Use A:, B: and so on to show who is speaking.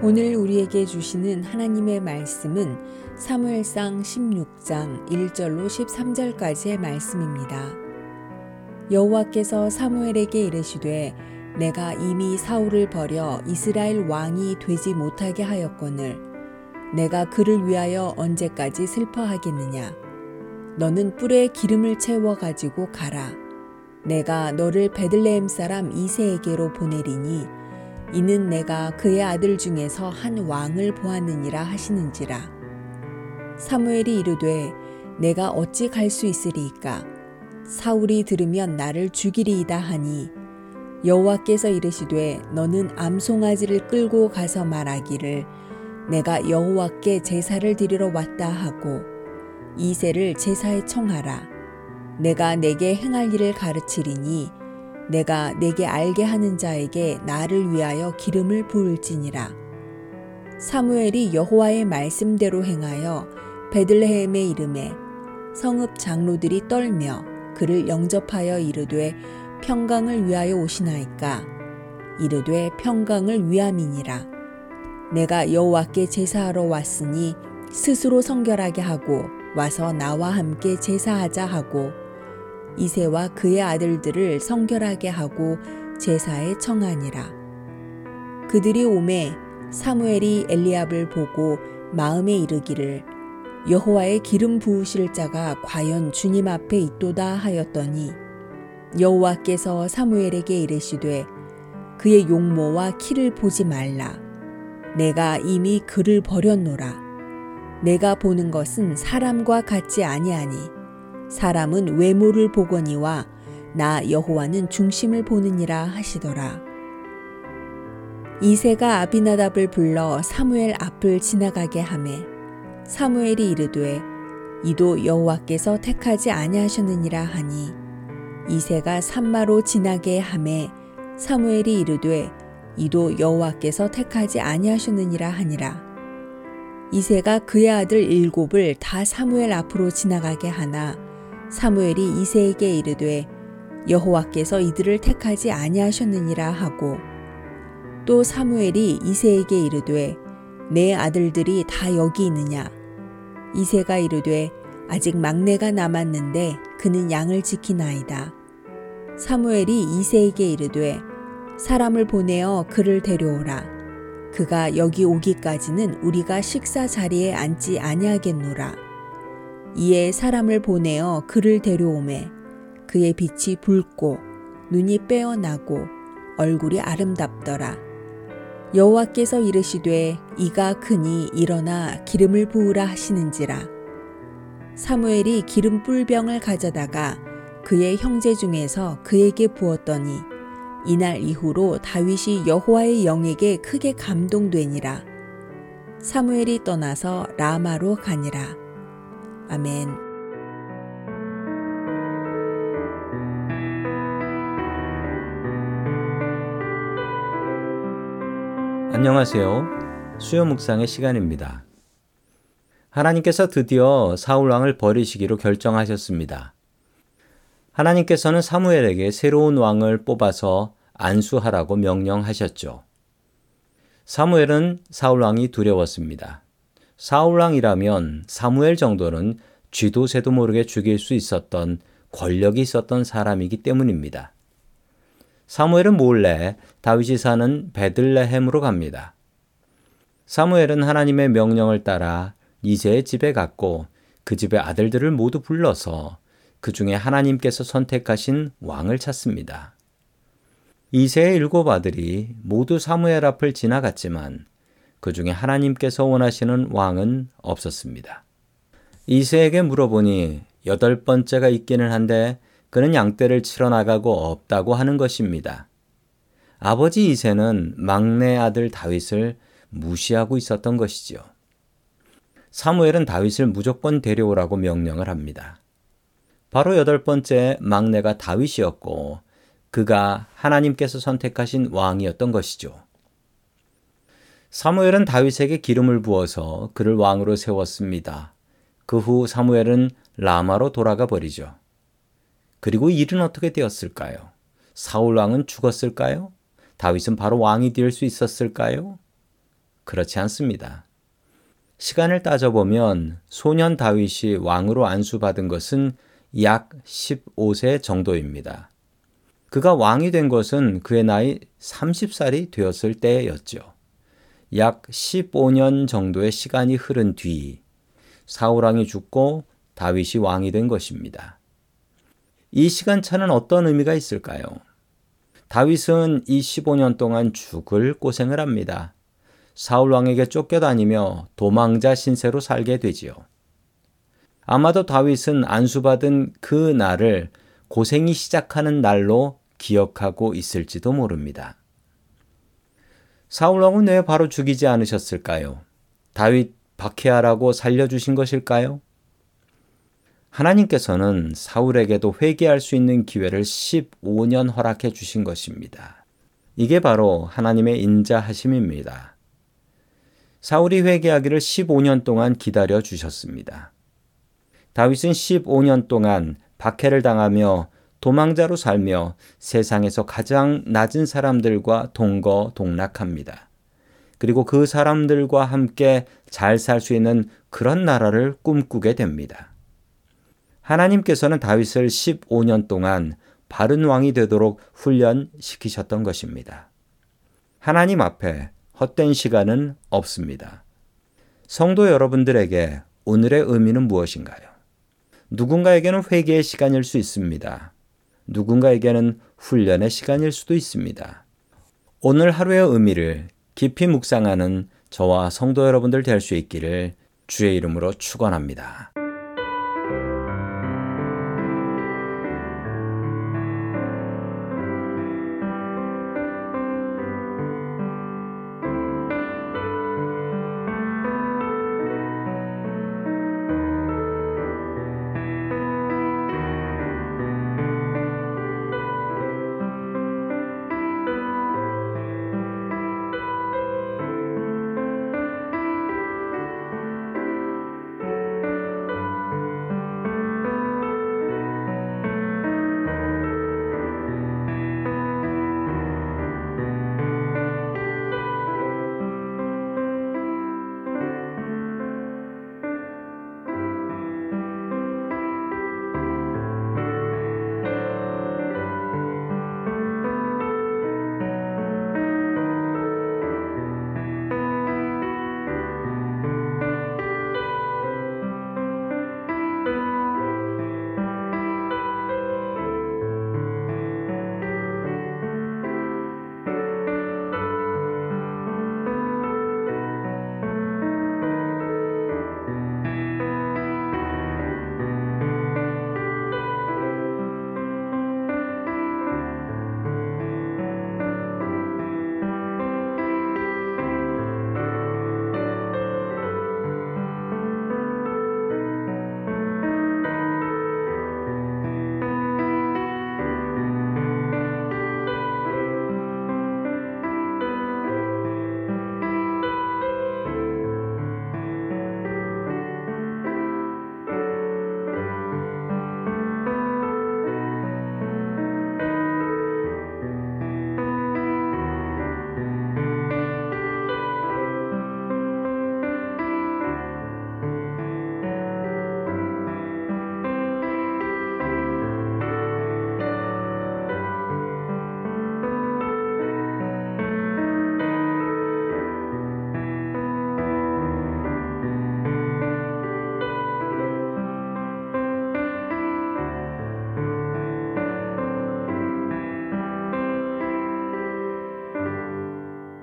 A: 오늘 우리에게 주시는 하나님의 말씀은 사무엘상 16장 1절로 13절까지의 말씀입니다. 여호와께서 사무엘에게 이르시되 내가 이미 사울을 버려 이스라엘 왕이 되지 못하게 하였거늘 내가 그를 위하여 언제까지 슬퍼하겠느냐 너는 뿔에 기름을 채워 가지고 가라 내가 너를 베들레헴 사람 이세에게로 보내리니 이는 내가 그의 아들 중에서 한 왕을 보았느니라 하시는지라. 사무엘이 이르되 내가 어찌 갈 수 있으리이까? 사울이 들으면 나를 죽이리이다 하니 여호와께서 이르시되 너는 암송아지를 끌고 가서 말하기를 내가 여호와께 제사를 드리러 왔다 하고 이세를 제사에 청하라. 내가 내게 행할 일을 가르치리니 내가 내게 알게 하는 자에게 나를 위하여 기름을 부을지니라. 사무엘이 여호와의 말씀대로 행하여 베들레헴의 이름에 성읍 장로들이 떨며 그를 영접하여 이르되 평강을 위하여 오시나이까 이르되 평강을 위함이니라. 내가 여호와께 제사하러 왔으니 스스로 성결하게 하고 와서 나와 함께 제사하자 하고 이세와 그의 아들들을 성결하게 하고 제사에 청하니라. 그들이 오매 사무엘이 엘리압을 보고 마음에 이르기를 여호와의 기름 부으실 자가 과연 주님 앞에 있도다 하였더니 여호와께서 사무엘에게 이르시되 그의 용모와 키를 보지 말라. 내가 이미 그를 버렸노라. 내가 보는 것은 사람과 같지 아니하니 사람은 외모를 보거니와 나 여호와는 중심을 보느니라 하시더라. 이세가 아비나답을 불러 사무엘 앞을 지나가게 하매 사무엘이 이르되 이도 여호와께서 택하지 아니하셨느니라 하니 이세가 산마로 지나게 하매 사무엘이 이르되 이도 여호와께서 택하지 아니하셨느니라 하니라 이세가 그의 아들 일곱을 다 사무엘 앞으로 지나가게 하나 사무엘이 이세에게 이르되 여호와께서 이들을 택하지 아니하셨느니라 하고. 또 사무엘이 이세에게 이르되 내 아들들이 다 여기 있느냐? 이세가 이르되 아직 막내가 남았는데 그는 양을 지키나이다. 사무엘이 이세에게 이르되 사람을 보내어 그를 데려오라. 그가 여기 오기까지는 우리가 식사 자리에 앉지 아니하겠노라 이에 사람을 보내어 그를 데려오매 그의 빛이 붉고 눈이 빼어나고 얼굴이 아름답더라. 여호와께서 이르시되 이가 크니 일어나 기름을 부으라 하시는지라. 사무엘이 기름 뿔병을 가져다가 그의 형제 중에서 그에게 부었더니 이날 이후로 다윗이 여호와의 영에게 크게 감동되니라. 사무엘이 떠나서 라마로 가니라. 아멘.
B: 안녕하세요. 수요 묵상의 시간입니다. 하나님께서 드디어 사울 왕을 버리시기로 결정하셨습니다. 하나님께서는 사무엘에게 새로운 왕을 뽑아서 안수하라고 명령하셨죠. 사무엘은 사울 왕이 두려웠습니다. 사울왕이라면 사무엘 정도는 쥐도 새도 모르게 죽일 수 있었던 권력이 있었던 사람이기 때문입니다. 사무엘은 몰래 다윗이 사는 베들레헴으로 갑니다. 사무엘은 하나님의 명령을 따라 이세의 집에 갔고 그 집의 아들들을 모두 불러서 그 중에 하나님께서 선택하신 왕을 찾습니다. 이세의 일곱 아들이 모두 사무엘 앞을 지나갔지만 그 중에 하나님께서 원하시는 왕은 없었습니다. 이세에게 물어보니 여덟 번째가 있기는 한데 그는 양떼를 치러 나가고 없다고 하는 것입니다. 아버지 이세는 막내 아들 다윗을 무시하고 있었던 것이지요. 사무엘은 다윗을 무조건 데려오라고 명령을 합니다. 바로 여덟 번째 막내가 다윗이었고 그가 하나님께서 선택하신 왕이었던 것이죠. 사무엘은 다윗에게 기름을 부어서 그를 왕으로 세웠습니다. 그 후 사무엘은 라마로 돌아가 버리죠. 그리고 일은 어떻게 되었을까요? 사울 왕은 죽었을까요? 다윗은 바로 왕이 될 수 있었을까요? 그렇지 않습니다. 시간을 따져보면 소년 다윗이 왕으로 안수받은 것은 약 15세 정도입니다. 그가 왕이 된 것은 그의 나이 30살이 되었을 때였죠. 약 15년 정도의 시간이 흐른 뒤 사울 왕이 죽고 다윗이 왕이 된 것입니다. 이 시간차는 어떤 의미가 있을까요? 다윗은 이 15년 동안 죽을 고생을 합니다. 사울 왕에게 쫓겨다니며 도망자 신세로 살게 되지요. 아마도 다윗은 안수받은 그 날을 고생이 시작하는 날로 기억하고 있을지도 모릅니다. 사울 왕은 왜 바로 죽이지 않으셨을까요? 다윗 박해하라고 살려주신 것일까요? 하나님께서는 사울에게도 회개할 수 있는 기회를 15년 허락해 주신 것입니다. 이게 바로 하나님의 인자하심입니다. 사울이 회개하기를 15년 동안 기다려 주셨습니다. 다윗은 15년 동안 박해를 당하며 도망자로 살며 세상에서 가장 낮은 사람들과 동거 동락합니다. 그리고 그 사람들과 함께 잘 살 수 있는 그런 나라를 꿈꾸게 됩니다. 하나님께서는 다윗을 15년 동안 바른 왕이 되도록 훈련시키셨던 것입니다. 하나님 앞에 헛된 시간은 없습니다. 성도 여러분들에게 오늘의 의미는 무엇인가요? 누군가에게는 회개의 시간일 수 있습니다. 누군가에게는 훈련의 시간일 수도 있습니다. 오늘 하루의 의미를 깊이 묵상하는 저와 성도 여러분들 될 수 있기를 주의 이름으로 축원합니다.